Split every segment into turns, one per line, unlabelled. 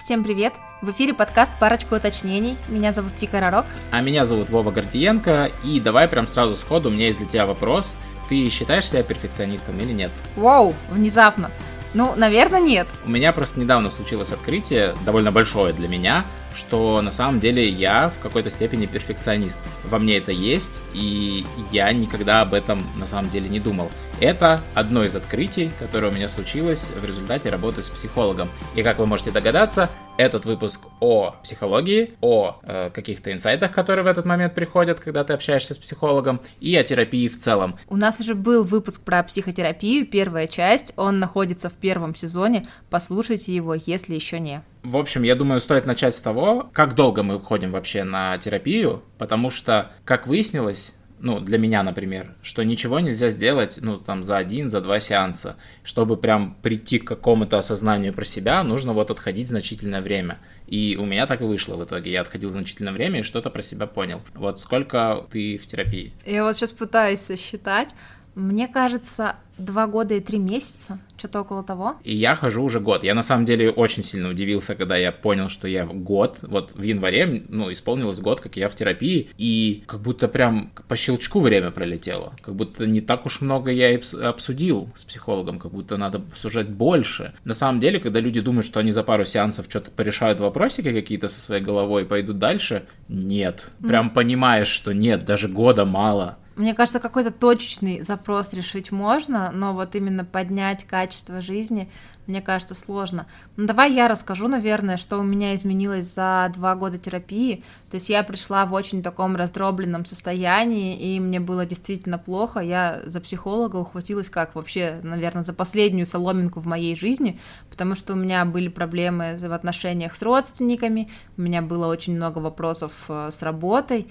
Всем привет! В эфире подкаст «Парочка уточнений». Меня зовут Вика Ророк.
А меня зовут Вова Гордиенко. И давай прям сразу сходу, у меня есть для тебя вопрос. Ты считаешь себя перфекционистом или нет?
Вау, внезапно. Ну, наверное, нет.
У меня просто недавно случилось открытие, довольно большое для меня, что на самом деле я в какой-то степени перфекционист. Во мне это есть, и я никогда об этом на самом деле не думал. Это одно из открытий, которое у меня случилось в результате работы с психологом. И как вы можете догадаться, этот выпуск о психологии, о э, каких-то инсайтах, которые в этот момент приходят, когда ты общаешься с психологом, и о терапии в целом.
У нас уже был выпуск про психотерапию, первая часть, он находится в первом сезоне, послушайте его, если еще не.
В общем, я думаю, стоит начать с того, как долго мы ходим вообще на терапию, потому что, как выяснилось, ну, для меня, например, что ничего нельзя сделать, ну, там, за один, за два сеанса. Чтобы прям прийти к какому-то осознанию про себя, нужно вот отходить значительное время. И у меня так и вышло в итоге. Я отходил значительное время и что-то про себя понял. Вот сколько ты в терапии?
Я вот сейчас пытаюсь сосчитать. Мне кажется, два года и три месяца, что-то около того.
И я хожу уже год. Я на самом деле очень сильно удивился, когда я понял, что я год, вот в январе, ну, исполнилось год, как я в терапии, и как будто прям по щелчку время пролетело. Как будто не так уж много я обсудил с психологом, как будто надо обсуждать больше. На самом деле, когда люди думают, что они за пару сеансов что-то порешают вопросики какие-то со своей головой и пойдут дальше, нет. Прям mm. понимаешь, что нет, даже года мало.
Мне кажется, какой-то точечный запрос решить можно, но вот именно поднять качество жизни, мне кажется, сложно. Ну, давай я расскажу, наверное, что у меня изменилось за два года терапии. То есть я пришла в очень таком раздробленном состоянии, и мне было действительно плохо. Я за психолога ухватилась как вообще, наверное, за последнюю соломинку в моей жизни, потому что у меня были проблемы в отношениях с родственниками, у меня было очень много вопросов э, с работой,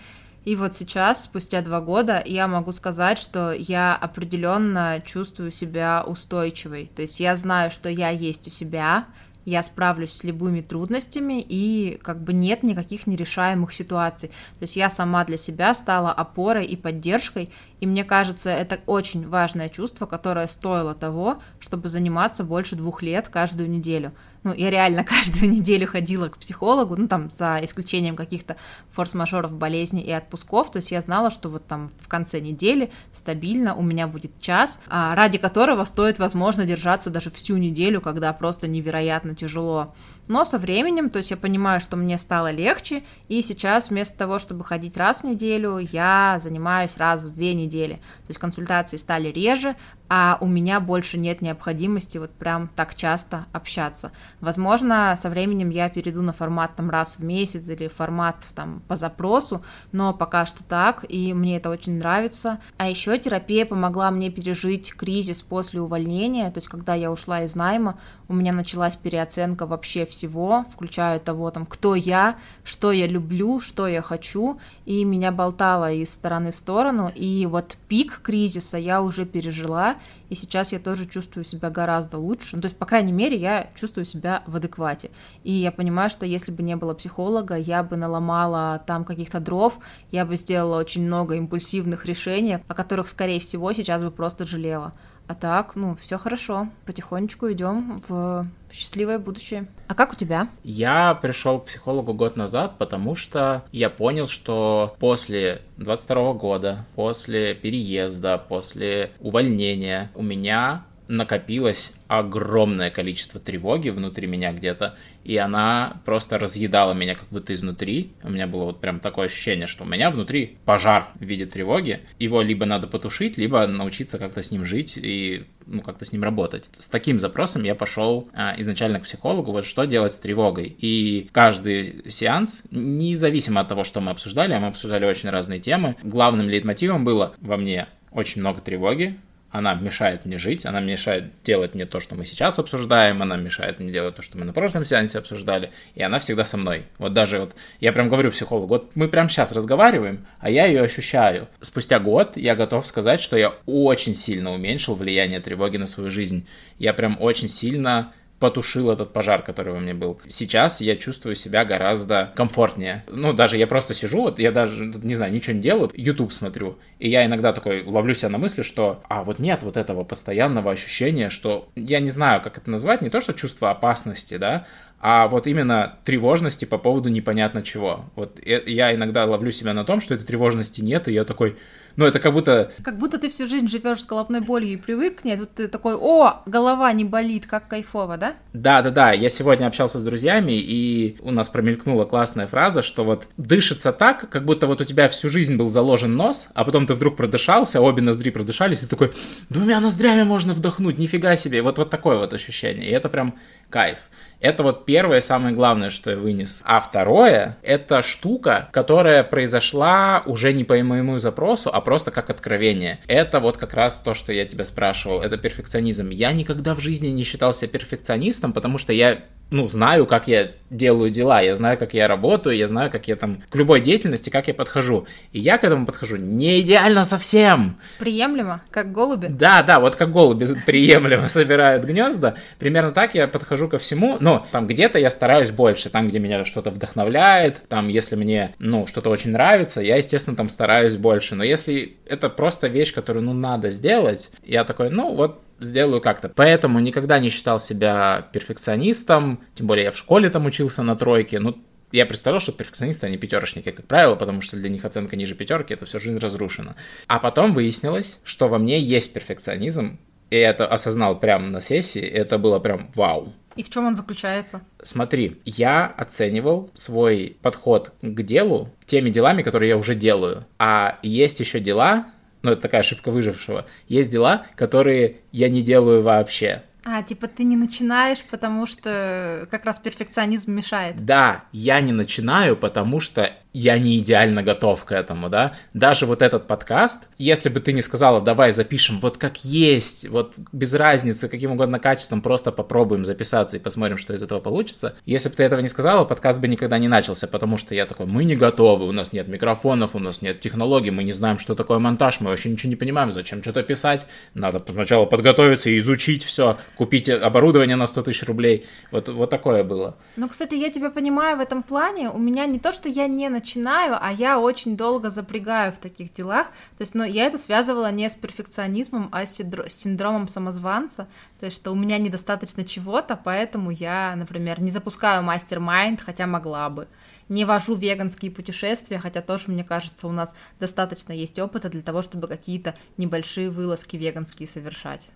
и вот сейчас, спустя два года, я могу сказать, что я определенно чувствую себя устойчивой. То есть я знаю, что я есть у себя, я справлюсь с любыми трудностями, и как бы нет никаких нерешаемых ситуаций. То есть я сама для себя стала опорой и поддержкой, и мне кажется, это очень важное чувство, которое стоило того, чтобы заниматься больше двух лет каждую неделю ну, я реально каждую неделю ходила к психологу, ну, там, за исключением каких-то форс-мажоров, болезней и отпусков, то есть я знала, что вот там в конце недели стабильно у меня будет час, а, ради которого стоит, возможно, держаться даже всю неделю, когда просто невероятно тяжело. Но со временем, то есть я понимаю, что мне стало легче, и сейчас вместо того, чтобы ходить раз в неделю, я занимаюсь раз в две недели. То есть консультации стали реже, а у меня больше нет необходимости вот прям так часто общаться. Возможно, со временем я перейду на формат там раз в месяц или формат там по запросу, но пока что так, и мне это очень нравится. А еще терапия помогла мне пережить кризис после увольнения, то есть когда я ушла из найма, у меня началась переоценка вообще всего, включая того, там, кто я, что я люблю, что я хочу, и меня болтало из стороны в сторону, и вот пик кризиса я уже пережила, и сейчас я тоже чувствую себя гораздо лучше, ну, то есть, по крайней мере, я чувствую себя в адеквате, и я понимаю, что если бы не было психолога, я бы наломала там каких-то дров, я бы сделала очень много импульсивных решений, о которых, скорее всего, сейчас бы просто жалела. А так, ну, все хорошо. Потихонечку идем в счастливое будущее. А как у тебя?
Я пришел к психологу год назад, потому что я понял, что после 22 года, после переезда, после увольнения у меня накопилось огромное количество тревоги внутри меня где-то, и она просто разъедала меня как будто изнутри. У меня было вот прям такое ощущение, что у меня внутри пожар в виде тревоги. Его либо надо потушить, либо научиться как-то с ним жить и ну, как-то с ним работать. С таким запросом я пошел а, изначально к психологу, вот что делать с тревогой. И каждый сеанс, независимо от того, что мы обсуждали, а мы обсуждали очень разные темы, главным лейтмотивом было во мне очень много тревоги, она мешает мне жить, она мешает делать мне то, что мы сейчас обсуждаем, она мешает мне делать то, что мы на прошлом сеансе обсуждали, и она всегда со мной. Вот даже вот, я прям говорю психологу, вот мы прям сейчас разговариваем, а я ее ощущаю. Спустя год я готов сказать, что я очень сильно уменьшил влияние тревоги на свою жизнь. Я прям очень сильно потушил этот пожар, который во мне был. Сейчас я чувствую себя гораздо комфортнее. Ну, даже я просто сижу, вот я даже, не знаю, ничего не делаю, YouTube смотрю, и я иногда такой ловлю себя на мысли, что, а вот нет вот этого постоянного ощущения, что я не знаю, как это назвать, не то, что чувство опасности, да, а вот именно тревожности по поводу непонятно чего. Вот я иногда ловлю себя на том, что этой тревожности нет, и я такой, ну, это как будто...
Как будто ты всю жизнь живешь с головной болью и привык к ней, тут ты такой, о, голова не болит, как кайфово, да?
Да, да, да. Я сегодня общался с друзьями, и у нас промелькнула классная фраза, что вот дышится так, как будто вот у тебя всю жизнь был заложен нос, а потом ты вдруг продышался, обе ноздри продышались, и такой, двумя ноздрями можно вдохнуть, нифига себе. Вот, вот такое вот ощущение. И это прям кайф. Это вот первое, самое главное, что я вынес. А второе, это штука, которая произошла уже не по моему запросу, а просто как откровение. Это вот как раз то, что я тебя спрашивал. Это перфекционизм. Я никогда в жизни не считался перфекционистом, потому что я ну, знаю, как я делаю дела, я знаю, как я работаю, я знаю, как я там к любой деятельности, как я подхожу. И я к этому подхожу не идеально совсем.
Приемлемо, как голуби?
Да, да, вот как голуби приемлемо собирают гнезда. Примерно так я подхожу ко всему. Но там где-то я стараюсь больше, там, где меня что-то вдохновляет, там, если мне, ну, что-то очень нравится, я, естественно, там стараюсь больше. Но если это просто вещь, которую, ну, надо сделать, я такой, ну, вот сделаю как-то. Поэтому никогда не считал себя перфекционистом, тем более я в школе там учился на тройке, ну, я представлял, что перфекционисты, они пятерочники, как правило, потому что для них оценка ниже пятерки, это всю жизнь разрушено. А потом выяснилось, что во мне есть перфекционизм, и я это осознал прямо на сессии, это было прям вау.
И в чем он заключается?
Смотри, я оценивал свой подход к делу теми делами, которые я уже делаю. А есть еще дела, ну, это такая ошибка выжившего. Есть дела, которые я не делаю вообще.
А, типа ты не начинаешь, потому что как раз перфекционизм мешает.
Да, я не начинаю, потому что я не идеально готов к этому, да. Даже вот этот подкаст, если бы ты не сказала, давай запишем вот как есть, вот без разницы, каким угодно качеством, просто попробуем записаться и посмотрим, что из этого получится. Если бы ты этого не сказала, подкаст бы никогда не начался, потому что я такой, мы не готовы, у нас нет микрофонов, у нас нет технологий, мы не знаем, что такое монтаж, мы вообще ничего не понимаем, зачем что-то писать, надо сначала подготовиться и изучить все, купить оборудование на 100 тысяч рублей, вот, вот такое было.
Ну, кстати, я тебя понимаю в этом плане, у меня не то, что я не начинаю, а я очень долго запрягаю в таких делах. То есть, ну, я это связывала не с перфекционизмом, а с синдромом самозванца. То есть, что у меня недостаточно чего-то, поэтому я, например, не запускаю мастер-майнд, хотя могла бы. Не вожу веганские путешествия, хотя тоже, мне кажется, у нас достаточно есть опыта для того, чтобы какие-то небольшие вылазки веганские совершать.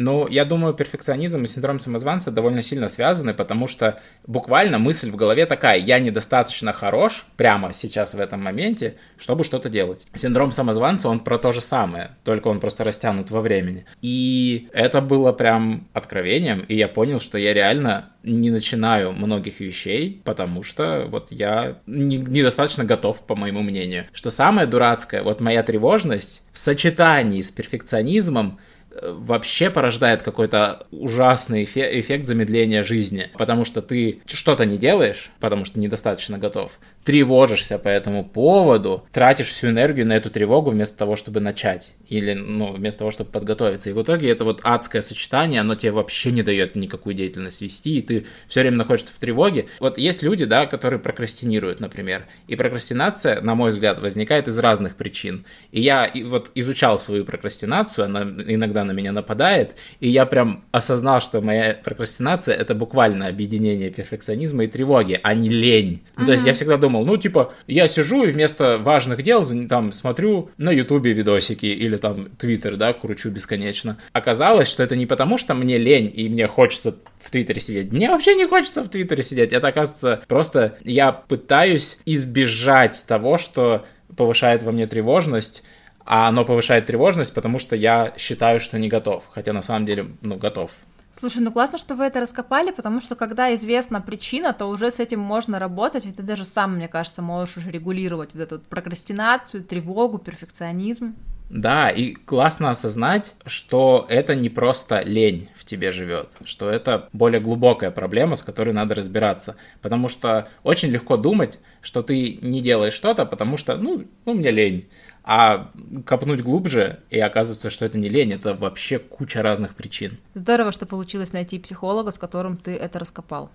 Ну, я думаю, перфекционизм и синдром самозванца довольно сильно связаны, потому что буквально мысль в голове такая, я недостаточно хорош прямо сейчас в этом моменте, чтобы что-то делать. Синдром самозванца, он про то же самое, только он просто растянут во времени. И это было прям откровением, и я понял, что я реально не начинаю многих вещей, потому что вот я не, недостаточно готов, по моему мнению. Что самое дурацкое, вот моя тревожность в сочетании с перфекционизмом вообще порождает какой-то ужасный эффект замедления жизни, потому что ты что-то не делаешь, потому что недостаточно готов, тревожишься по этому поводу, тратишь всю энергию на эту тревогу вместо того, чтобы начать, или, ну, вместо того, чтобы подготовиться. И в итоге это вот адское сочетание, оно тебе вообще не дает никакую деятельность вести, и ты все время находишься в тревоге. Вот есть люди, да, которые прокрастинируют, например, и прокрастинация, на мой взгляд, возникает из разных причин. И я вот изучал свою прокрастинацию, она иногда на меня нападает, и я прям осознал, что моя прокрастинация — это буквально объединение перфекционизма и тревоги, а не лень. Ну, то есть я всегда думал, думал, ну, типа, я сижу и вместо важных дел там смотрю на Ютубе видосики или там Твиттер, да, кручу бесконечно. Оказалось, что это не потому, что мне лень и мне хочется в Твиттере сидеть. Мне вообще не хочется в Твиттере сидеть. Это, оказывается, просто я пытаюсь избежать того, что повышает во мне тревожность, а оно повышает тревожность, потому что я считаю, что не готов. Хотя на самом деле, ну, готов.
Слушай, ну классно, что вы это раскопали, потому что когда известна причина, то уже с этим можно работать, и ты даже сам, мне кажется, можешь уже регулировать вот эту прокрастинацию, тревогу, перфекционизм.
Да, и классно осознать, что это не просто лень в тебе живет, что это более глубокая проблема, с которой надо разбираться. Потому что очень легко думать, что ты не делаешь что-то, потому что, ну, ну мне лень. А копнуть глубже, и оказывается, что это не лень, это вообще куча разных причин.
Здорово, что получилось найти психолога, с которым ты это раскопал.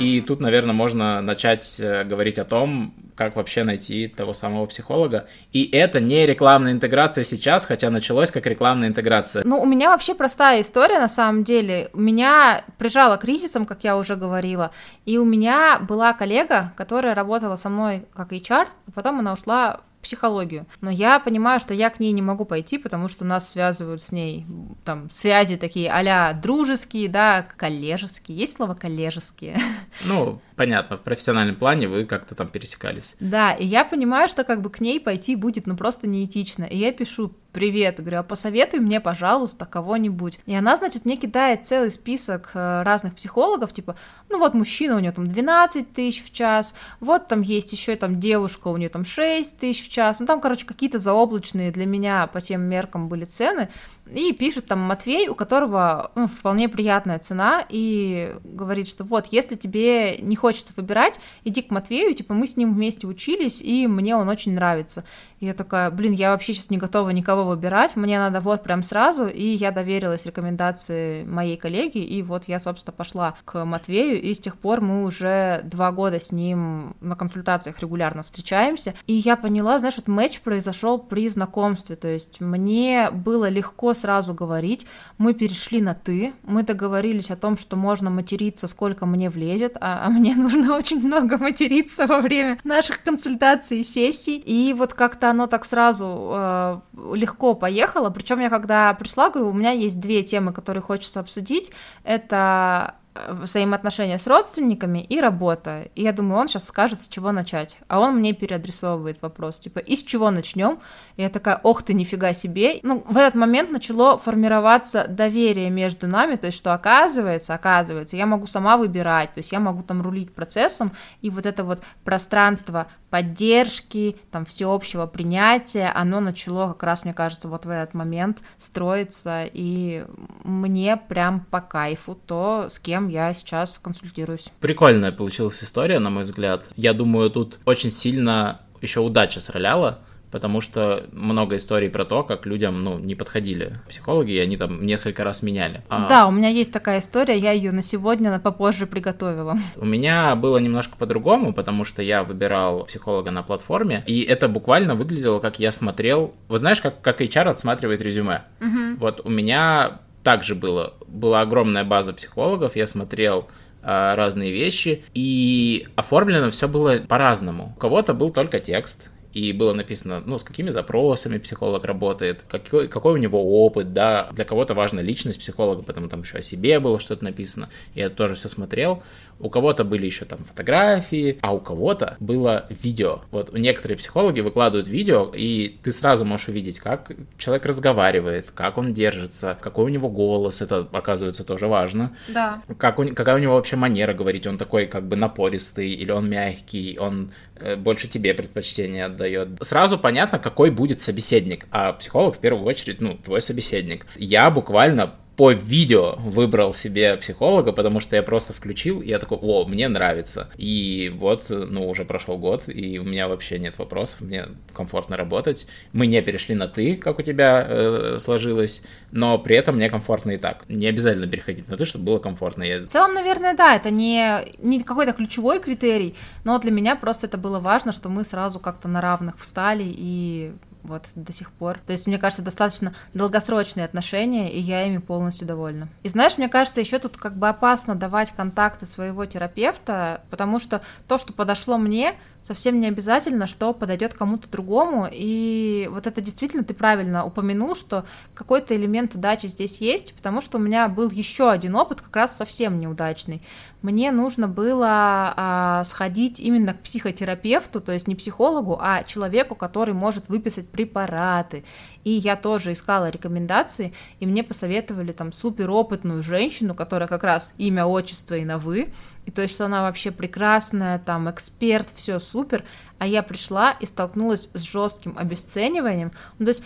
И тут, наверное, можно начать э, говорить о том, как вообще найти того самого психолога. И это не рекламная интеграция сейчас, хотя началось как рекламная интеграция.
Ну, у меня вообще простая история, на самом деле. Меня прижало кризисом, как я уже говорила, и у меня была коллега, которая работала со мной как HR, а потом она ушла психологию. Но я понимаю, что я к ней не могу пойти, потому что нас связывают с ней там связи такие а дружеские, да, коллежеские. Есть слово коллежеские?
Ну, понятно, в профессиональном плане вы как-то там пересекались.
Да, и я понимаю, что как бы к ней пойти будет, ну, просто неэтично. И я пишу, привет, говорю, а посоветуй мне, пожалуйста, кого-нибудь. И она, значит, мне кидает целый список э, разных психологов, типа, ну вот мужчина, у него там 12 тысяч в час, вот там есть еще там девушка, у нее там 6 тысяч в час, ну там, короче, какие-то заоблачные для меня по тем меркам были цены, и пишет там Матвей, у которого ну, вполне приятная цена, и говорит, что вот, если тебе не хочется выбирать, иди к Матвею, типа мы с ним вместе учились, и мне он очень нравится. И я такая, блин, я вообще сейчас не готова никого выбирать, мне надо вот прям сразу, и я доверилась рекомендации моей коллеги, и вот я, собственно, пошла к Матвею, и с тех пор мы уже два года с ним на консультациях регулярно встречаемся, и я поняла, знаешь, вот матч произошел при знакомстве, то есть мне было легко сразу говорить. Мы перешли на «ты», мы договорились о том, что можно материться, сколько мне влезет, а, а мне нужно очень много материться во время наших консультаций и сессий. И вот как-то оно так сразу э, легко поехало. Причем я когда пришла, говорю, у меня есть две темы, которые хочется обсудить. Это взаимоотношения с родственниками и работа. И я думаю, он сейчас скажет, с чего начать. А он мне переадресовывает вопрос, типа, и с чего начнем? И я такая, ох ты, нифига себе. Ну, в этот момент начало формироваться доверие между нами, то есть, что оказывается, оказывается, я могу сама выбирать, то есть я могу там рулить процессом, и вот это вот пространство поддержки, там, всеобщего принятия, оно начало как раз, мне кажется, вот в этот момент строиться, и мне прям по кайфу то, с кем я сейчас консультируюсь.
Прикольная получилась история, на мой взгляд. Я думаю, тут очень сильно еще удача сроляла, потому что много историй про то, как людям, ну, не подходили психологи, и они там несколько раз меняли.
А... Да, у меня есть такая история, я ее на сегодня, на попозже приготовила.
У меня было немножко по-другому, потому что я выбирал психолога на платформе, и это буквально выглядело, как я смотрел, вот знаешь, как, как HR отсматривает резюме. Угу. Вот у меня также было, была огромная база психологов, я смотрел а, разные вещи, и оформлено все было по-разному. У кого-то был только текст, и было написано, ну, с какими запросами психолог работает, какой, какой у него опыт, да, для кого-то важна личность психолога, потому там еще о себе было что-то написано, я тоже все смотрел, у кого-то были еще там фотографии, а у кого-то было видео. Вот некоторые психологи выкладывают видео, и ты сразу можешь увидеть, как человек разговаривает, как он держится, какой у него голос, это оказывается тоже важно.
Да.
Как у, какая у него вообще манера говорить, он такой как бы напористый, или он мягкий, он э, больше тебе предпочтение отдает. Сразу понятно, какой будет собеседник, а психолог в первую очередь, ну, твой собеседник. Я буквально по видео выбрал себе психолога, потому что я просто включил, и я такой, о, мне нравится. И вот, ну, уже прошел год, и у меня вообще нет вопросов, мне комфортно работать. Мы не перешли на «ты», как у тебя э, сложилось, но при этом мне комфортно и так. Не обязательно переходить на «ты», чтобы было комфортно. Я...
В целом, наверное, да, это не, не какой-то ключевой критерий, но для меня просто это было важно, что мы сразу как-то на равных встали и вот до сих пор. То есть, мне кажется, достаточно долгосрочные отношения, и я ими полностью довольна. И знаешь, мне кажется, еще тут как бы опасно давать контакты своего терапевта, потому что то, что подошло мне, совсем не обязательно, что подойдет кому-то другому. И вот это действительно ты правильно упомянул, что какой-то элемент удачи здесь есть, потому что у меня был еще один опыт, как раз совсем неудачный. Мне нужно было а, сходить именно к психотерапевту, то есть не психологу, а человеку, который может выписать препараты. И я тоже искала рекомендации, и мне посоветовали там суперопытную женщину, которая как раз имя, отчество и на вы, и то что она вообще прекрасная, там, эксперт, все супер, а я пришла и столкнулась с жестким обесцениванием, ну, то есть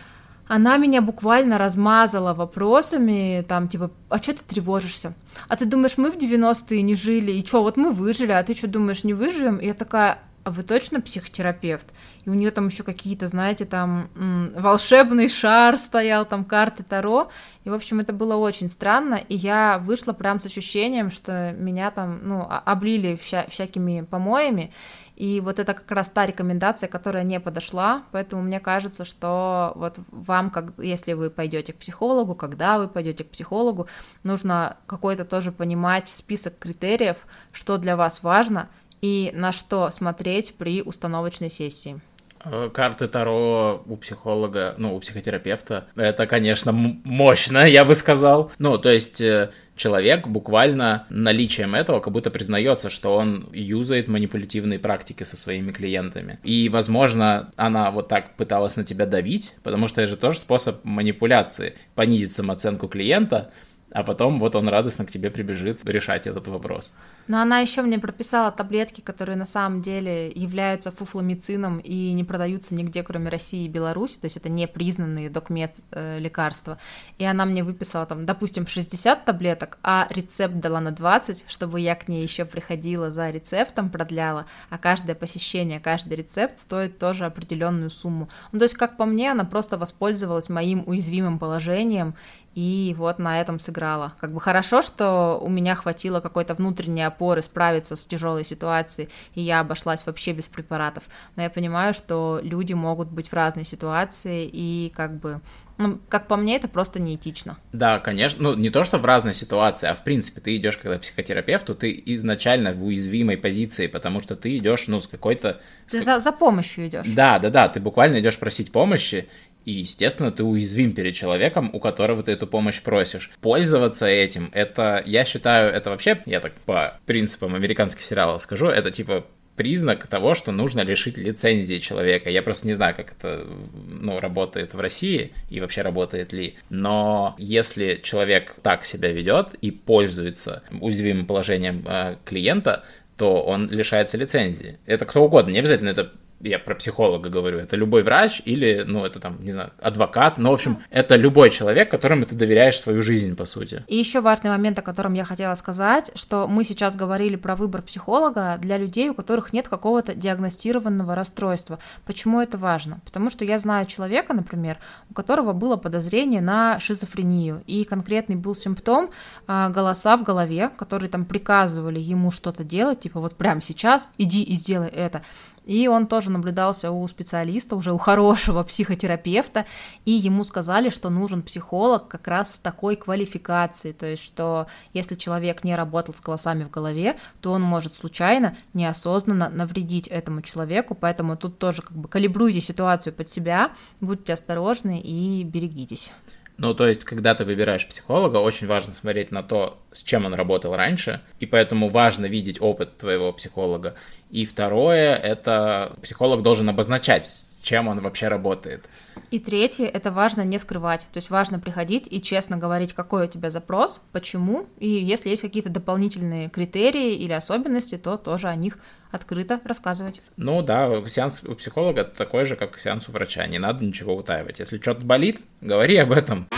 она меня буквально размазала вопросами, там, типа, а что ты тревожишься? А ты думаешь, мы в 90-е не жили, и что, вот мы выжили, а ты что думаешь, не выживем? И я такая, а вы точно психотерапевт? И у нее там еще какие-то, знаете, там волшебный шар стоял, там карты Таро. И, в общем, это было очень странно. И я вышла прям с ощущением, что меня там, ну, облили вся, всякими помоями. И вот это как раз та рекомендация, которая не подошла, поэтому мне кажется, что вот вам, как, если вы пойдете к психологу, когда вы пойдете к психологу, нужно какой-то тоже понимать список критериев, что для вас важно и на что смотреть при установочной сессии.
Э, карты Таро у психолога, ну, у психотерапевта, это, конечно, мощно, я бы сказал. Ну, то есть э, человек буквально наличием этого как будто признается, что он юзает манипулятивные практики со своими клиентами. И, возможно, она вот так пыталась на тебя давить, потому что это же тоже способ манипуляции, понизить самооценку клиента, а потом вот он радостно к тебе прибежит решать этот вопрос.
Но она еще мне прописала таблетки, которые на самом деле являются фуфломицином и не продаются нигде, кроме России и Беларуси, то есть это не признанные докмет э, лекарства. И она мне выписала там, допустим, 60 таблеток, а рецепт дала на 20, чтобы я к ней еще приходила за рецептом, продляла, а каждое посещение, каждый рецепт стоит тоже определенную сумму. Ну, то есть, как по мне, она просто воспользовалась моим уязвимым положением и вот на этом сыграла. Как бы хорошо, что у меня хватило какой-то внутренней опоры справиться с тяжелой ситуацией, и я обошлась вообще без препаратов. Но я понимаю, что люди могут быть в разной ситуации, и как бы ну, как по мне, это просто неэтично.
Да, конечно. Ну, не то, что в разной ситуации, а в принципе, ты идешь когда психотерапевту, ты изначально в уязвимой позиции, потому что ты идешь, ну, с какой-то...
Ты за, за помощью идешь.
Да, да, да, ты буквально идешь просить помощи, и, естественно, ты уязвим перед человеком, у которого ты эту помощь просишь. Пользоваться этим, это, я считаю, это вообще, я так по принципам американских сериалов скажу, это типа признак того, что нужно лишить лицензии человека. Я просто не знаю, как это ну, работает в России и вообще работает ли. Но если человек так себя ведет и пользуется уязвимым положением э, клиента, то он лишается лицензии. Это кто угодно, не обязательно это я про психолога говорю, это любой врач или, ну, это там, не знаю, адвокат, ну, в общем, это любой человек, которому ты доверяешь свою жизнь, по сути.
И еще важный момент, о котором я хотела сказать, что мы сейчас говорили про выбор психолога для людей, у которых нет какого-то диагностированного расстройства. Почему это важно? Потому что я знаю человека, например, у которого было подозрение на шизофрению, и конкретный был симптом а, голоса в голове, которые там приказывали ему что-то делать, типа вот прямо сейчас иди и сделай это. И он тоже наблюдался у специалиста, уже у хорошего психотерапевта, и ему сказали, что нужен психолог как раз с такой квалификацией, то есть что если человек не работал с голосами в голове, то он может случайно, неосознанно навредить этому человеку, поэтому тут тоже как бы калибруйте ситуацию под себя, будьте осторожны и берегитесь.
Ну, то есть, когда ты выбираешь психолога, очень важно смотреть на то, с чем он работал раньше, и поэтому важно видеть опыт твоего психолога. И второе, это психолог должен обозначать, с чем он вообще работает.
И третье, это важно не скрывать. То есть важно приходить и честно говорить, какой у тебя запрос, почему, и если есть какие-то дополнительные критерии или особенности, то тоже о них открыто рассказывать.
Ну да, сеанс у психолога такой же, как сеанс у врача. Не надо ничего утаивать. Если что-то болит, говори об этом.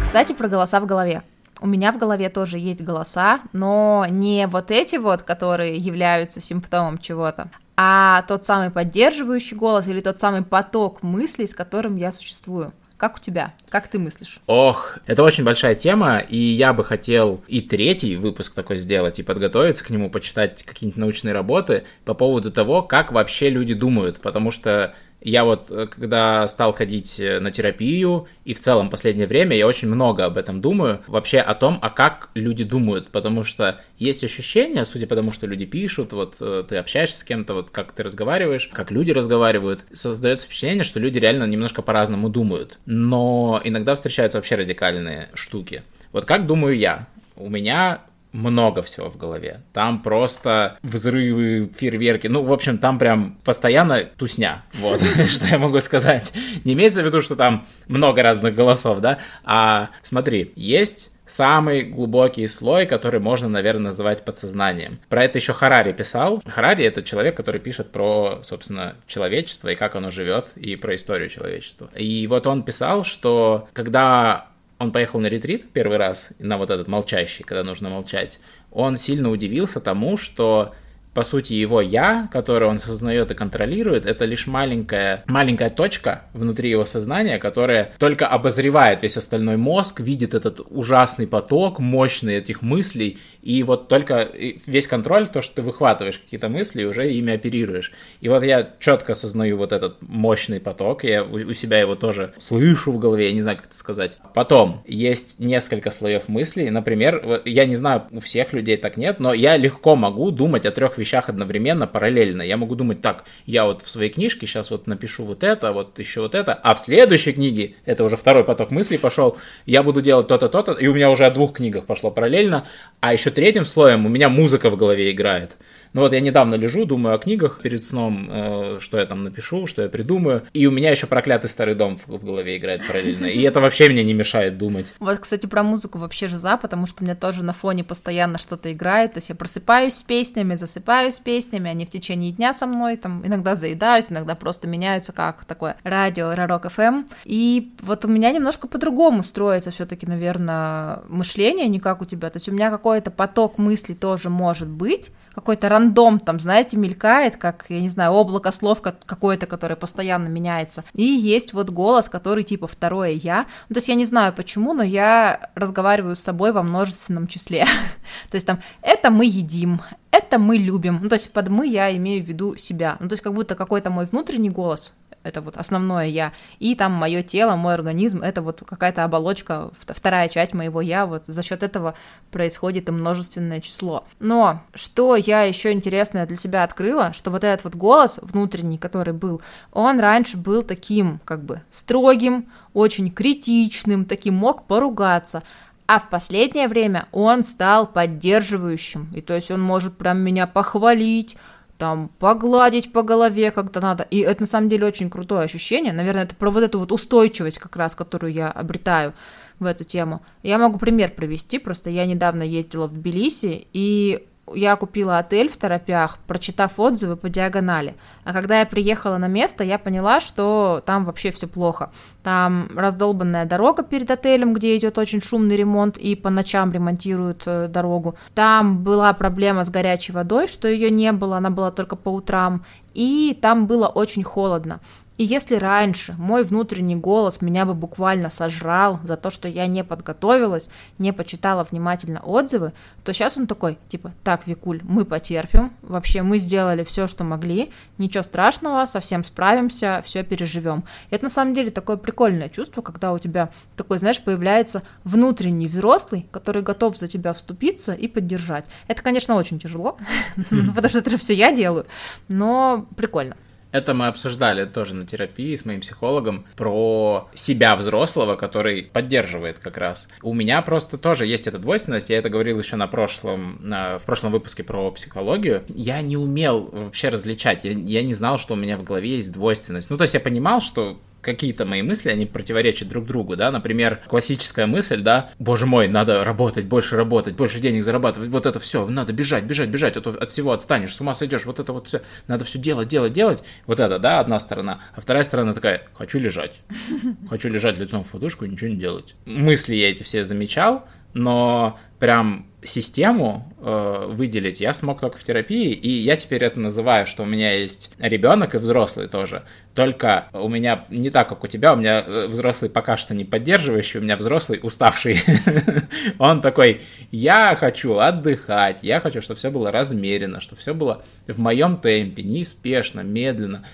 Кстати, про голоса в голове. У меня в голове тоже есть голоса, но не вот эти вот, которые являются симптомом чего-то, а тот самый поддерживающий голос или тот самый поток мыслей, с которым я существую. Как у тебя? Как ты мыслишь?
Ох, это очень большая тема, и я бы хотел и третий выпуск такой сделать, и подготовиться к нему, почитать какие-нибудь научные работы по поводу того, как вообще люди думают, потому что я вот, э, когда стал ходить э, на терапию, и в целом последнее время я очень много об этом думаю, вообще о том, а как люди думают, потому что есть ощущение, судя по тому, что люди пишут, вот э, ты общаешься с кем-то, вот как ты разговариваешь, как люди разговаривают, создается впечатление, что люди реально немножко по-разному думают, но иногда встречаются вообще радикальные штуки. Вот как думаю я? У меня много всего в голове. Там просто взрывы, фейерверки. Ну, в общем, там прям постоянно тусня. Вот, что я могу сказать. Не имеется в виду, что там много разных голосов, да? А смотри, есть самый глубокий слой, который можно, наверное, называть подсознанием. Про это еще Харари писал. Харари это человек, который пишет про, собственно, человечество и как оно живет, и про историю человечества. И вот он писал, что когда он поехал на ретрит первый раз, на вот этот молчащий, когда нужно молчать, он сильно удивился тому, что по сути, его я, который он сознает и контролирует, это лишь маленькая, маленькая точка внутри его сознания, которая только обозревает весь остальной мозг, видит этот ужасный поток, мощный этих мыслей, и вот только весь контроль, то, что ты выхватываешь какие-то мысли, уже ими оперируешь. И вот я четко осознаю вот этот мощный поток, я у себя его тоже слышу в голове, я не знаю, как это сказать. Потом есть несколько слоев мыслей, например, я не знаю, у всех людей так нет, но я легко могу думать о трех вещах одновременно, параллельно. Я могу думать так, я вот в своей книжке сейчас вот напишу вот это, вот еще вот это, а в следующей книге, это уже второй поток мыслей пошел, я буду делать то-то, то-то, и у меня уже о двух книгах пошло параллельно, а еще третьим слоем у меня музыка в голове играет. Ну вот я недавно лежу, думаю о книгах перед сном, э, что я там напишу, что я придумаю. И у меня еще проклятый старый дом в, в голове играет параллельно. И это вообще мне не мешает думать.
Вот, кстати, про музыку вообще же за, потому что у меня тоже на фоне постоянно что-то играет. То есть я просыпаюсь с песнями, засыпаю с песнями, они в течение дня со мной там иногда заедают, иногда просто меняются, как такое радио Ророк FM. И вот у меня немножко по-другому строится все-таки, наверное, мышление, не как у тебя. То есть у меня какой-то поток мыслей тоже может быть, какой-то рандом там, знаете, мелькает, как, я не знаю, облако слов какое-то, которое постоянно меняется. И есть вот голос, который типа второе я. Ну, то есть я не знаю почему, но я разговариваю с собой во множественном числе. то есть там это мы едим, это мы любим. Ну, то есть под мы я имею в виду себя. Ну, то есть как будто какой-то мой внутренний голос это вот основное я, и там мое тело, мой организм, это вот какая-то оболочка, вторая часть моего я, вот за счет этого происходит и множественное число. Но что я еще интересное для себя открыла, что вот этот вот голос внутренний, который был, он раньше был таким, как бы, строгим, очень критичным, таким мог поругаться, а в последнее время он стал поддерживающим, и то есть он может прям меня похвалить, там погладить по голове, когда надо. И это на самом деле очень крутое ощущение. Наверное, это про вот эту вот устойчивость как раз, которую я обретаю в эту тему. Я могу пример привести, просто я недавно ездила в Тбилиси, и я купила отель в Торопях, прочитав отзывы по диагонали. А когда я приехала на место, я поняла, что там вообще все плохо. Там раздолбанная дорога перед отелем, где идет очень шумный ремонт, и по ночам ремонтируют э, дорогу. Там была проблема с горячей водой, что ее не было, она была только по утрам. И там было очень холодно. И если раньше мой внутренний голос меня бы буквально сожрал за то, что я не подготовилась, не почитала внимательно отзывы, то сейчас он такой, типа, так, Викуль, мы потерпим, вообще мы сделали все, что могли, ничего страшного, совсем справимся, все переживем. Это на самом деле такое прикольное чувство, когда у тебя такой, знаешь, появляется внутренний взрослый, который готов за тебя вступиться и поддержать. Это, конечно, очень тяжело, потому что это все я делаю, но прикольно.
Это мы обсуждали тоже на терапии с моим психологом про себя взрослого, который поддерживает как раз. У меня просто тоже есть эта двойственность, я это говорил еще на прошлом, на, в прошлом выпуске про психологию. Я не умел вообще различать, я, я не знал, что у меня в голове есть двойственность. Ну, то есть я понимал, что какие-то мои мысли, они противоречат друг другу, да, например, классическая мысль, да, боже мой, надо работать, больше работать, больше денег зарабатывать, вот это все, надо бежать, бежать, бежать, а то от всего отстанешь, с ума сойдешь, вот это вот все, надо все делать, делать, делать, вот это, да, одна сторона, а вторая сторона такая, хочу лежать, хочу лежать лицом в подушку ничего не делать. Мысли я эти все замечал, но прям систему э, выделить я смог только в терапии, и я теперь это называю, что у меня есть ребенок и взрослый тоже. Только у меня не так, как у тебя, у меня э, взрослый пока что не поддерживающий, у меня взрослый уставший. Он такой, я хочу отдыхать, я хочу, чтобы все было размеренно, чтобы все было в моем темпе, неспешно, медленно,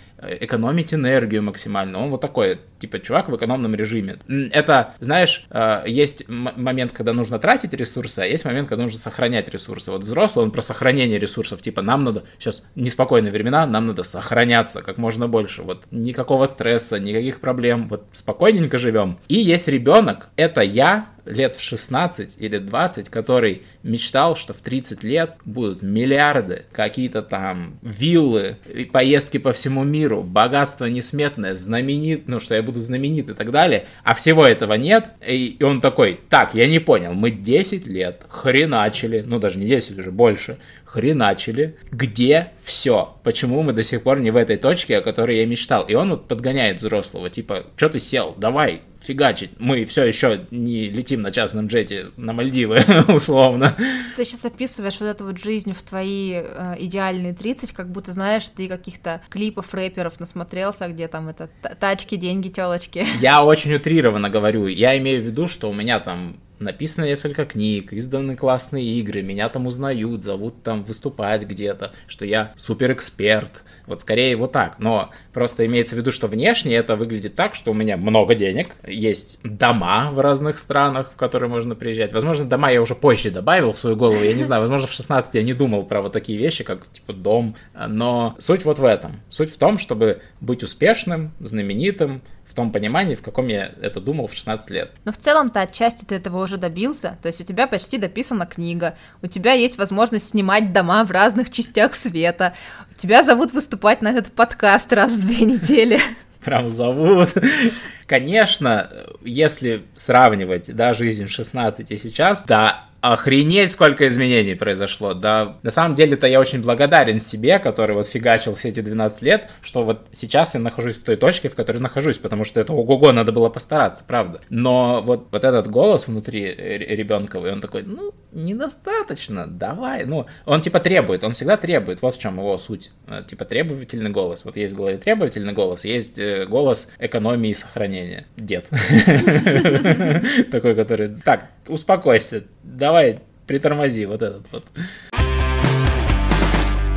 экономить энергию максимально. Он вот такой, типа, чувак в экономном режиме. Это, знаешь, э, есть момент, когда нужно тратить ресурсы, а есть момент, когда нужно сохранять ресурсы. Вот взрослый, он про сохранение ресурсов, типа нам надо, сейчас неспокойные времена, нам надо сохраняться как можно больше, вот никакого стресса, никаких проблем, вот спокойненько живем. И есть ребенок, это я, лет в 16 или 20, который мечтал, что в 30 лет будут миллиарды, какие-то там виллы, поездки по всему миру, богатство несметное, знаменит, ну, что я буду знаменит и так далее, а всего этого нет, и, и он такой, так, я не понял, мы 10 лет хреначили, ну, даже не 10, уже больше, хреначили, где все, почему мы до сих пор не в этой точке, о которой я мечтал, и он вот подгоняет взрослого, типа, что ты сел, давай, фигачить. Мы все еще не летим на частном джете на Мальдивы, условно.
Ты сейчас описываешь вот эту вот жизнь в твои э, идеальные 30, как будто, знаешь, ты каких-то клипов рэперов насмотрелся, где там это тачки, деньги, телочки.
Я очень утрированно говорю. Я имею в виду, что у меня там написано несколько книг, изданы классные игры, меня там узнают, зовут там выступать где-то, что я супер эксперт. Вот скорее вот так. Но просто имеется в виду, что внешне это выглядит так, что у меня много денег, есть дома в разных странах, в которые можно приезжать. Возможно, дома я уже позже добавил в свою голову, я не знаю, возможно, в 16 я не думал про вот такие вещи, как типа дом. Но суть вот в этом. Суть в том, чтобы быть успешным, знаменитым, в том понимании, в каком я это думал в 16 лет.
Но в целом-то отчасти ты этого уже добился, то есть у тебя почти дописана книга, у тебя есть возможность снимать дома в разных частях света, тебя зовут выступать на этот подкаст раз в две недели.
Прям зовут. Конечно, если сравнивать, да, жизнь в 16 и сейчас, да, Охренеть, сколько изменений произошло. Да, на самом деле-то я очень благодарен себе, который вот фигачил все эти 12 лет, что вот сейчас я нахожусь в той точке, в которой нахожусь, потому что это ого-го надо было постараться, правда. Но вот, вот этот голос внутри ребенковый, он такой, ну, недостаточно, давай. Ну, он типа требует, он всегда требует, вот в чем его суть. Э, типа требовательный голос. Вот есть в голове требовательный голос, есть э, голос экономии и сохранения. Дед. Такой, который, так, успокойся, давай притормози вот этот вот.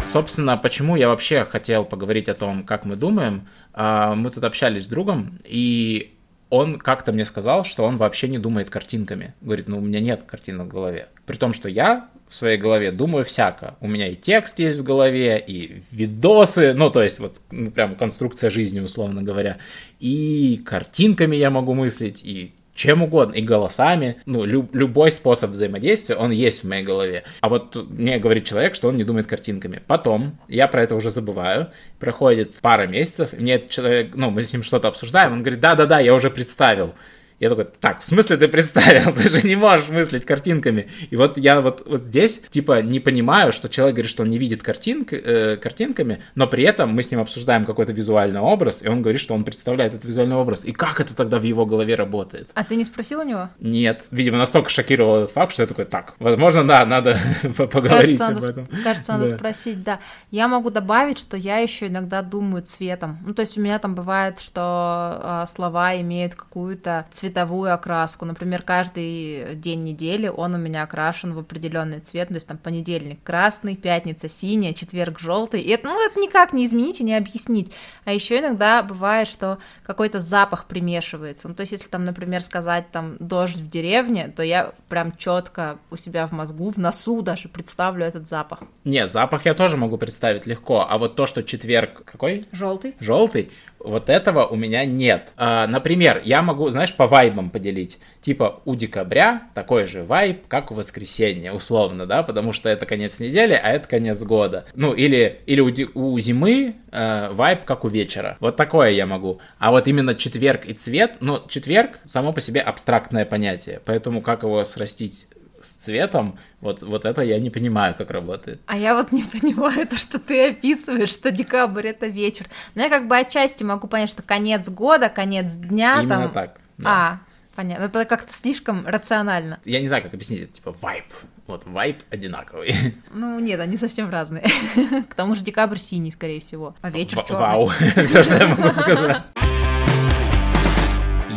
Собственно, почему я вообще хотел поговорить о том, как мы думаем. А, мы тут общались с другом, и он как-то мне сказал, что он вообще не думает картинками. Говорит, ну у меня нет картинок в голове. При том, что я в своей голове думаю всяко. У меня и текст есть в голове, и видосы, ну то есть вот ну, прям конструкция жизни, условно говоря. И картинками я могу мыслить, и чем угодно, и голосами, ну, лю- любой способ взаимодействия, он есть в моей голове. А вот мне говорит человек, что он не думает картинками. Потом, я про это уже забываю, проходит пара месяцев, и мне этот человек, ну, мы с ним что-то обсуждаем, он говорит, да-да-да, я уже представил. Я такой, так, в смысле ты представил? Ты же не можешь мыслить картинками. И вот я вот, вот здесь, типа, не понимаю, что человек говорит, что он не видит картинк, э, картинками, но при этом мы с ним обсуждаем какой-то визуальный образ, и он говорит, что он представляет этот визуальный образ. И как это тогда в его голове работает?
А ты не спросил у него?
Нет. Видимо, настолько шокировал этот факт, что я такой, так, возможно, да, надо поговорить
кажется,
об
надо,
этом.
Кажется, надо да. спросить, да. Я могу добавить, что я еще иногда думаю цветом. Ну, то есть у меня там бывает, что э, слова имеют какую-то цветовую окраску, краску. Например, каждый день недели он у меня окрашен в определенный цвет, то есть там понедельник красный, пятница синяя, четверг желтый. И это, ну, это никак не изменить и не объяснить. А еще иногда бывает, что какой-то запах примешивается. Ну, то есть, если там, например, сказать там дождь в деревне, то я прям четко у себя в мозгу, в носу даже представлю этот запах.
Не, запах я тоже могу представить легко. А вот то, что четверг какой?
Желтый.
Желтый. Вот этого у меня нет. А, например, я могу, знаешь, по вайбам поделить. Типа у декабря такой же вайб, как у воскресенья, условно, да, потому что это конец недели, а это конец года. Ну, или, или у, у зимы э, вайб, как у вечера. Вот такое я могу. А вот именно четверг и цвет, ну, четверг само по себе абстрактное понятие, поэтому как его срастить с цветом, вот, вот это я не понимаю, как работает.
А я вот не понимаю то, что ты описываешь, что декабрь это вечер. Но я как бы отчасти могу понять, что конец года, конец дня.
Именно
там...
так.
Да. А, понятно. Это как-то слишком рационально.
Я не знаю, как объяснить это, типа вайп. Вот, вайп одинаковый.
Ну, нет, они совсем разные. К тому же декабрь синий, скорее всего, а вечер черный.
Вау, все, что я могу сказать.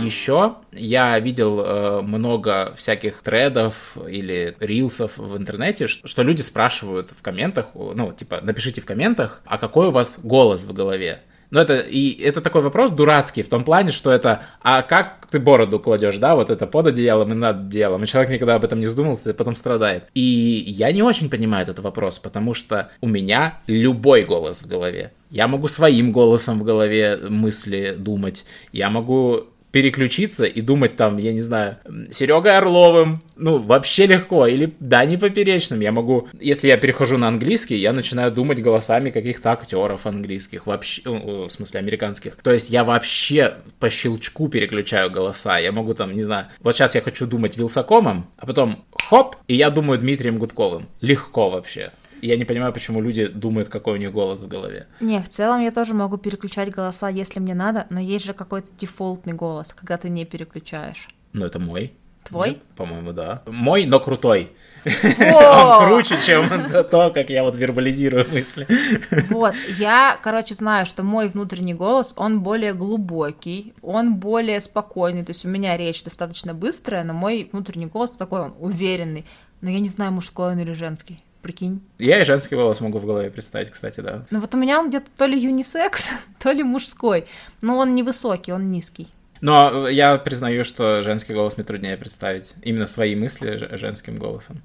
Еще я видел э, много всяких тредов или рилсов в интернете, что люди спрашивают в комментах, ну, типа, напишите в комментах, а какой у вас голос в голове? Ну, это, и это такой вопрос дурацкий в том плане, что это, а как ты бороду кладешь, да, вот это под одеялом и над одеялом, и человек никогда об этом не задумался, и потом страдает. И я не очень понимаю этот вопрос, потому что у меня любой голос в голове. Я могу своим голосом в голове мысли думать, я могу переключиться и думать там, я не знаю, Серегой Орловым, ну, вообще легко, или Дани Поперечным, я могу, если я перехожу на английский, я начинаю думать голосами каких-то актеров английских, вообще, в смысле, американских, то есть я вообще по щелчку переключаю голоса, я могу там, не знаю, вот сейчас я хочу думать Вилсакомом, а потом хоп, и я думаю Дмитрием Гудковым, легко вообще. Я не понимаю, почему люди думают, какой у них голос в голове.
Не, в целом я тоже могу переключать голоса, если мне надо, но есть же какой-то дефолтный голос, когда ты не переключаешь.
Ну, это мой.
Твой?
По-моему, да. Мой, но крутой. Он круче, чем то, как я вот вербализирую мысли.
Вот, я, короче, знаю, что мой внутренний голос, он более глубокий, он более спокойный, то есть у меня речь достаточно быстрая, но мой внутренний голос такой, он уверенный, но я не знаю, мужской он или женский. Прикинь.
Я и женский голос могу в голове представить, кстати, да.
Ну вот у меня он где-то то ли юнисекс, то ли мужской. Но он невысокий, он низкий.
Но я признаю, что женский голос мне труднее представить. Именно свои мысли женским голосом.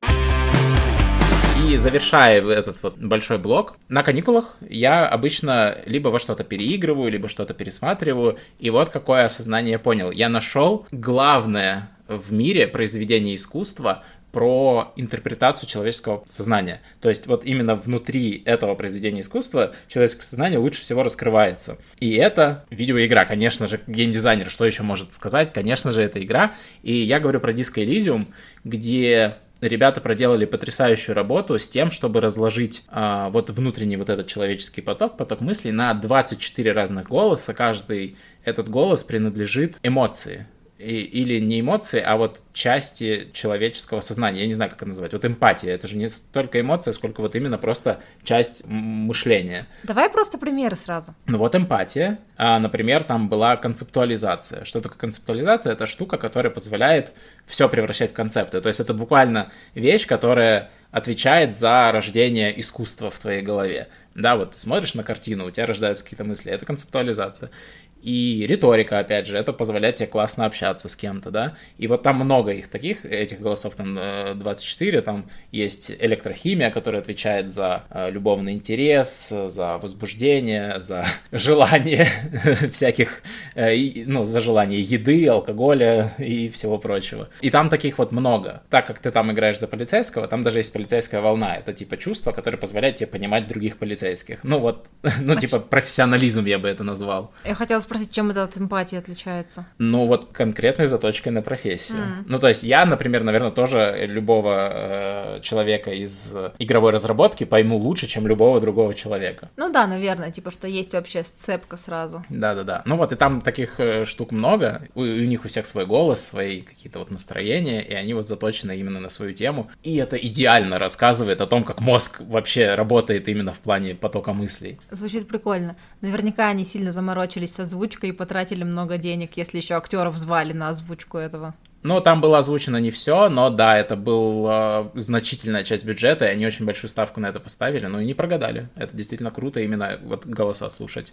И завершая этот вот большой блок, на каникулах я обычно либо во что-то переигрываю, либо что-то пересматриваю. И вот какое осознание я понял. Я нашел главное в мире произведение искусства, про интерпретацию человеческого сознания. То есть вот именно внутри этого произведения искусства человеческое сознание лучше всего раскрывается. И это видеоигра, конечно же, геймдизайнер, что еще может сказать? Конечно же, это игра. И я говорю про Disco Elysium, где ребята проделали потрясающую работу с тем, чтобы разложить а, вот внутренний вот этот человеческий поток, поток мыслей на 24 разных голоса. Каждый этот голос принадлежит эмоции и, или не эмоции, а вот части человеческого сознания. Я не знаю, как это назвать. Вот эмпатия. Это же не столько эмоция, сколько вот именно просто часть мышления.
Давай просто примеры сразу.
Ну вот эмпатия. А, например, там была концептуализация. Что такое концептуализация? Это штука, которая позволяет все превращать в концепты. То есть это буквально вещь, которая отвечает за рождение искусства в твоей голове. Да, вот ты смотришь на картину, у тебя рождаются какие-то мысли, это концептуализация. И риторика, опять же, это позволяет тебе классно общаться с кем-то, да. И вот там много их таких, этих голосов там 24, там есть электрохимия, которая отвечает за э, любовный интерес, за возбуждение, за желание всяких, э, ну, за желание еды, алкоголя и всего прочего. И там таких вот много. Так как ты там играешь за полицейского, там даже есть полицейская волна. Это типа чувство, которое позволяет тебе понимать других полицейских. Ну вот, ну типа профессионализм я бы это назвал.
Я хотела спросить, чем это от эмпатии отличается?
Ну, вот конкретной заточкой на профессию. Mm. Ну, то есть я, например, наверное, тоже любого э, человека из игровой разработки пойму лучше, чем любого другого человека.
Ну да, наверное, типа, что есть общая сцепка сразу.
Да-да-да. Ну вот, и там таких э, штук много, у, у них у всех свой голос, свои какие-то вот настроения, и они вот заточены именно на свою тему. И это идеально рассказывает о том, как мозг вообще работает именно в плане потока мыслей.
Звучит прикольно. Наверняка они сильно заморочились со озвучкой и потратили много денег, если еще актеров звали на озвучку этого.
Ну, там было озвучено не все, но да, это была э, значительная часть бюджета, и они очень большую ставку на это поставили, но и не прогадали. Это действительно круто именно вот голоса слушать.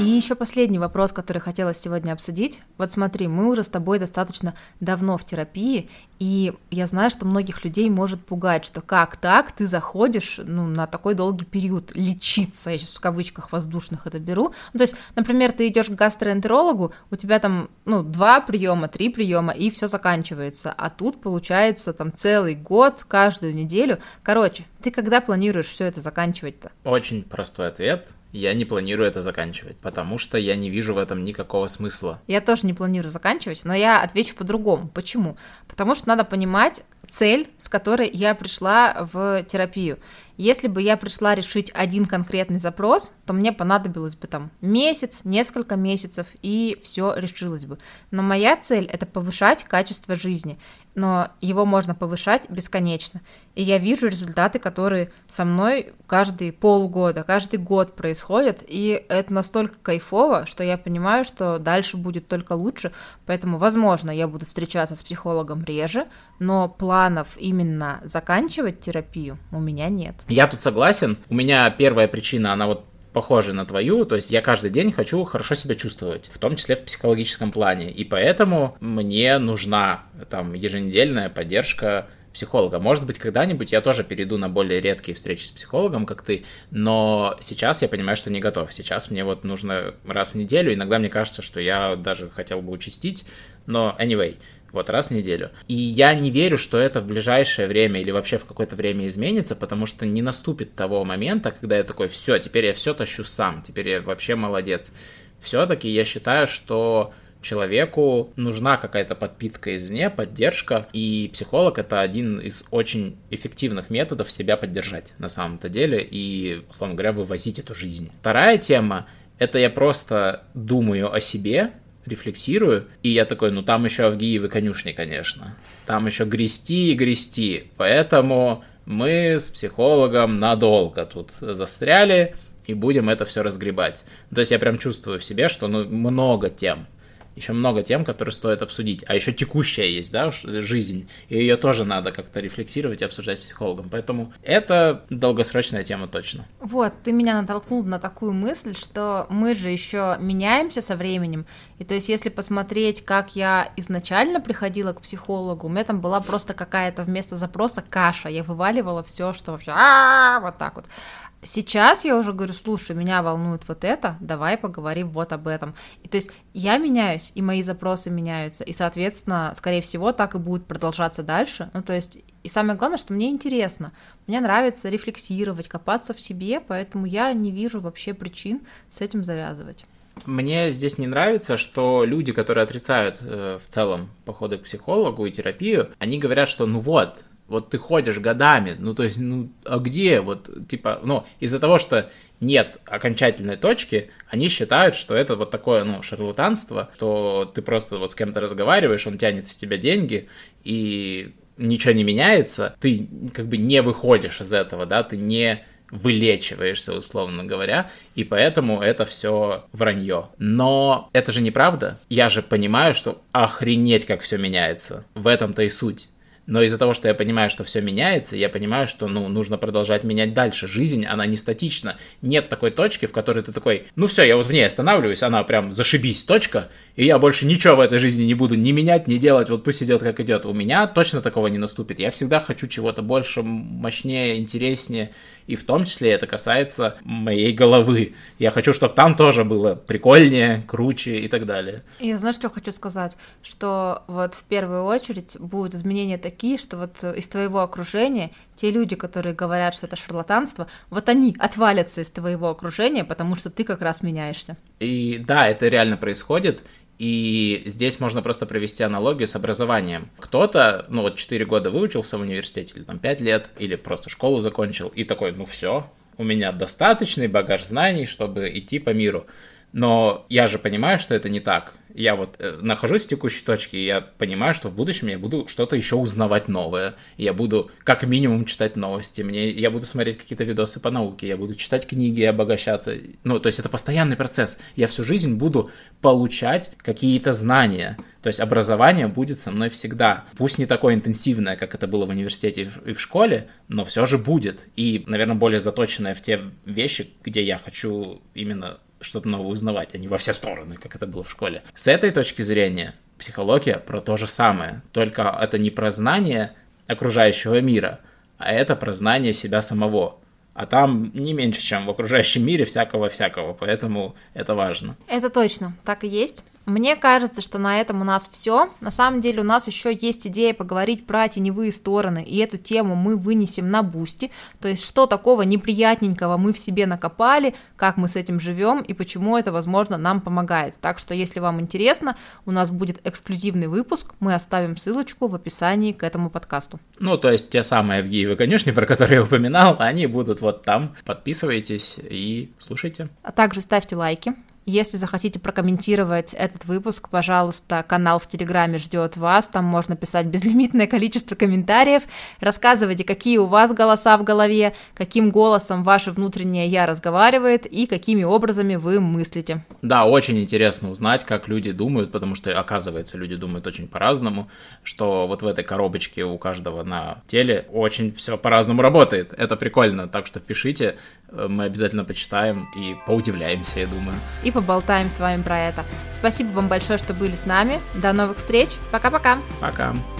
И еще последний вопрос, который хотелось сегодня обсудить. Вот смотри, мы уже с тобой достаточно давно в терапии, и я знаю, что многих людей может пугать, что как так ты заходишь ну, на такой долгий период лечиться, я сейчас в кавычках воздушных это беру. Ну, то есть, например, ты идешь к гастроэнтерологу, у тебя там ну, два приема, три приема, и все заканчивается. А тут получается там целый год, каждую неделю. Короче, ты когда планируешь все это заканчивать-то?
Очень простой ответ я не планирую это заканчивать, потому что я не вижу в этом никакого смысла.
Я тоже не планирую заканчивать, но я отвечу по-другому. Почему? Потому что надо понимать цель, с которой я пришла в терапию. Если бы я пришла решить один конкретный запрос, то мне понадобилось бы там месяц, несколько месяцев, и все решилось бы. Но моя цель это повышать качество жизни но его можно повышать бесконечно. И я вижу результаты, которые со мной каждые полгода, каждый год происходят, и это настолько кайфово, что я понимаю, что дальше будет только лучше, поэтому, возможно, я буду встречаться с психологом реже, но планов именно заканчивать терапию у меня нет.
Я тут согласен. У меня первая причина, она вот похожи на твою, то есть я каждый день хочу хорошо себя чувствовать, в том числе в психологическом плане, и поэтому мне нужна там еженедельная поддержка психолога. Может быть, когда-нибудь я тоже перейду на более редкие встречи с психологом, как ты, но сейчас я понимаю, что не готов. Сейчас мне вот нужно раз в неделю, иногда мне кажется, что я даже хотел бы участить, но anyway, вот раз в неделю. И я не верю, что это в ближайшее время или вообще в какое-то время изменится, потому что не наступит того момента, когда я такой, все, теперь я все тащу сам, теперь я вообще молодец. Все-таки я считаю, что Человеку нужна какая-то подпитка извне, поддержка, и психолог это один из очень эффективных методов себя поддержать на самом-то деле и, условно говоря, вывозить эту жизнь. Вторая тема это я просто думаю о себе, рефлексирую, и я такой, ну там еще Авгиевы конюшни, конечно. Там еще грести и грести. Поэтому мы с психологом надолго тут застряли и будем это все разгребать. То есть я прям чувствую в себе, что ну, много тем еще много тем, которые стоит обсудить. А еще текущая есть, да, жизнь, и ее тоже надо как-то рефлексировать и обсуждать с психологом. Поэтому это долгосрочная тема точно.
Вот, ты меня натолкнул на такую мысль, что мы же еще меняемся со временем. И то есть, если посмотреть, как я изначально приходила к психологу, у меня там была просто какая-то вместо запроса каша. Я вываливала все, что вообще вот так вот. Сейчас я уже говорю, слушай, меня волнует вот это, давай поговорим вот об этом. И то есть я меняюсь, и мои запросы меняются, и, соответственно, скорее всего, так и будет продолжаться дальше. Ну, то есть, и самое главное, что мне интересно, мне нравится рефлексировать, копаться в себе, поэтому я не вижу вообще причин с этим завязывать.
Мне здесь не нравится, что люди, которые отрицают э, в целом походы к психологу и терапию, они говорят, что ну вот, вот ты ходишь годами, ну то есть, ну а где вот, типа, ну из-за того, что нет окончательной точки, они считают, что это вот такое, ну, шарлатанство, что ты просто вот с кем-то разговариваешь, он тянет с тебя деньги, и ничего не меняется, ты как бы не выходишь из этого, да, ты не вылечиваешься, условно говоря, и поэтому это все вранье. Но это же неправда. Я же понимаю, что охренеть, как все меняется. В этом-то и суть. Но из-за того, что я понимаю, что все меняется, я понимаю, что ну, нужно продолжать менять дальше. Жизнь, она не статична. Нет такой точки, в которой ты такой, ну все, я вот в ней останавливаюсь, она прям зашибись, точка, и я больше ничего в этой жизни не буду ни менять, ни делать, вот пусть идет как идет. У меня точно такого не наступит. Я всегда хочу чего-то больше, мощнее, интереснее, и в том числе это касается моей головы. Я хочу, чтобы там тоже было прикольнее, круче и так далее.
Я знаешь, что хочу сказать? Что вот в первую очередь будут изменения такие, такие, что вот из твоего окружения те люди, которые говорят, что это шарлатанство, вот они отвалятся из твоего окружения, потому что ты как раз меняешься.
И да, это реально происходит. И здесь можно просто провести аналогию с образованием. Кто-то, ну вот 4 года выучился в университете, или там 5 лет, или просто школу закончил, и такой, ну все, у меня достаточный багаж знаний, чтобы идти по миру. Но я же понимаю, что это не так я вот э, нахожусь в текущей точке, и я понимаю, что в будущем я буду что-то еще узнавать новое. Я буду как минимум читать новости, мне, я буду смотреть какие-то видосы по науке, я буду читать книги и обогащаться. Ну, то есть это постоянный процесс. Я всю жизнь буду получать какие-то знания. То есть образование будет со мной всегда. Пусть не такое интенсивное, как это было в университете и в школе, но все же будет. И, наверное, более заточенное в те вещи, где я хочу именно что-то новое узнавать, а не во все стороны, как это было в школе. С этой точки зрения психология про то же самое, только это не про знание окружающего мира, а это про знание себя самого. А там не меньше, чем в окружающем мире всякого-всякого, поэтому это важно.
Это точно, так и есть. Мне кажется, что на этом у нас все. На самом деле у нас еще есть идея поговорить про теневые стороны, и эту тему мы вынесем на Boosty. То есть, что такого неприятненького мы в себе накопали, как мы с этим живем и почему это, возможно, нам помогает. Так что, если вам интересно, у нас будет эксклюзивный выпуск, мы оставим ссылочку в описании к этому подкасту.
Ну, то есть, те самые Авгиевы конюшни, про которые я упоминал, они будут вот там. Подписывайтесь и слушайте.
А также ставьте лайки, если захотите прокомментировать этот выпуск, пожалуйста, канал в Телеграме ждет вас. Там можно писать безлимитное количество комментариев. Рассказывайте, какие у вас голоса в голове, каким голосом ваше внутреннее я разговаривает и какими образами вы мыслите.
Да, очень интересно узнать, как люди думают, потому что, оказывается, люди думают очень по-разному, что вот в этой коробочке у каждого на теле очень все по-разному работает. Это прикольно, так что пишите, мы обязательно почитаем и поудивляемся, я думаю.
И и поболтаем с вами про это. Спасибо вам большое, что были с нами. До новых встреч. Пока-пока.
Пока. -пока. Пока.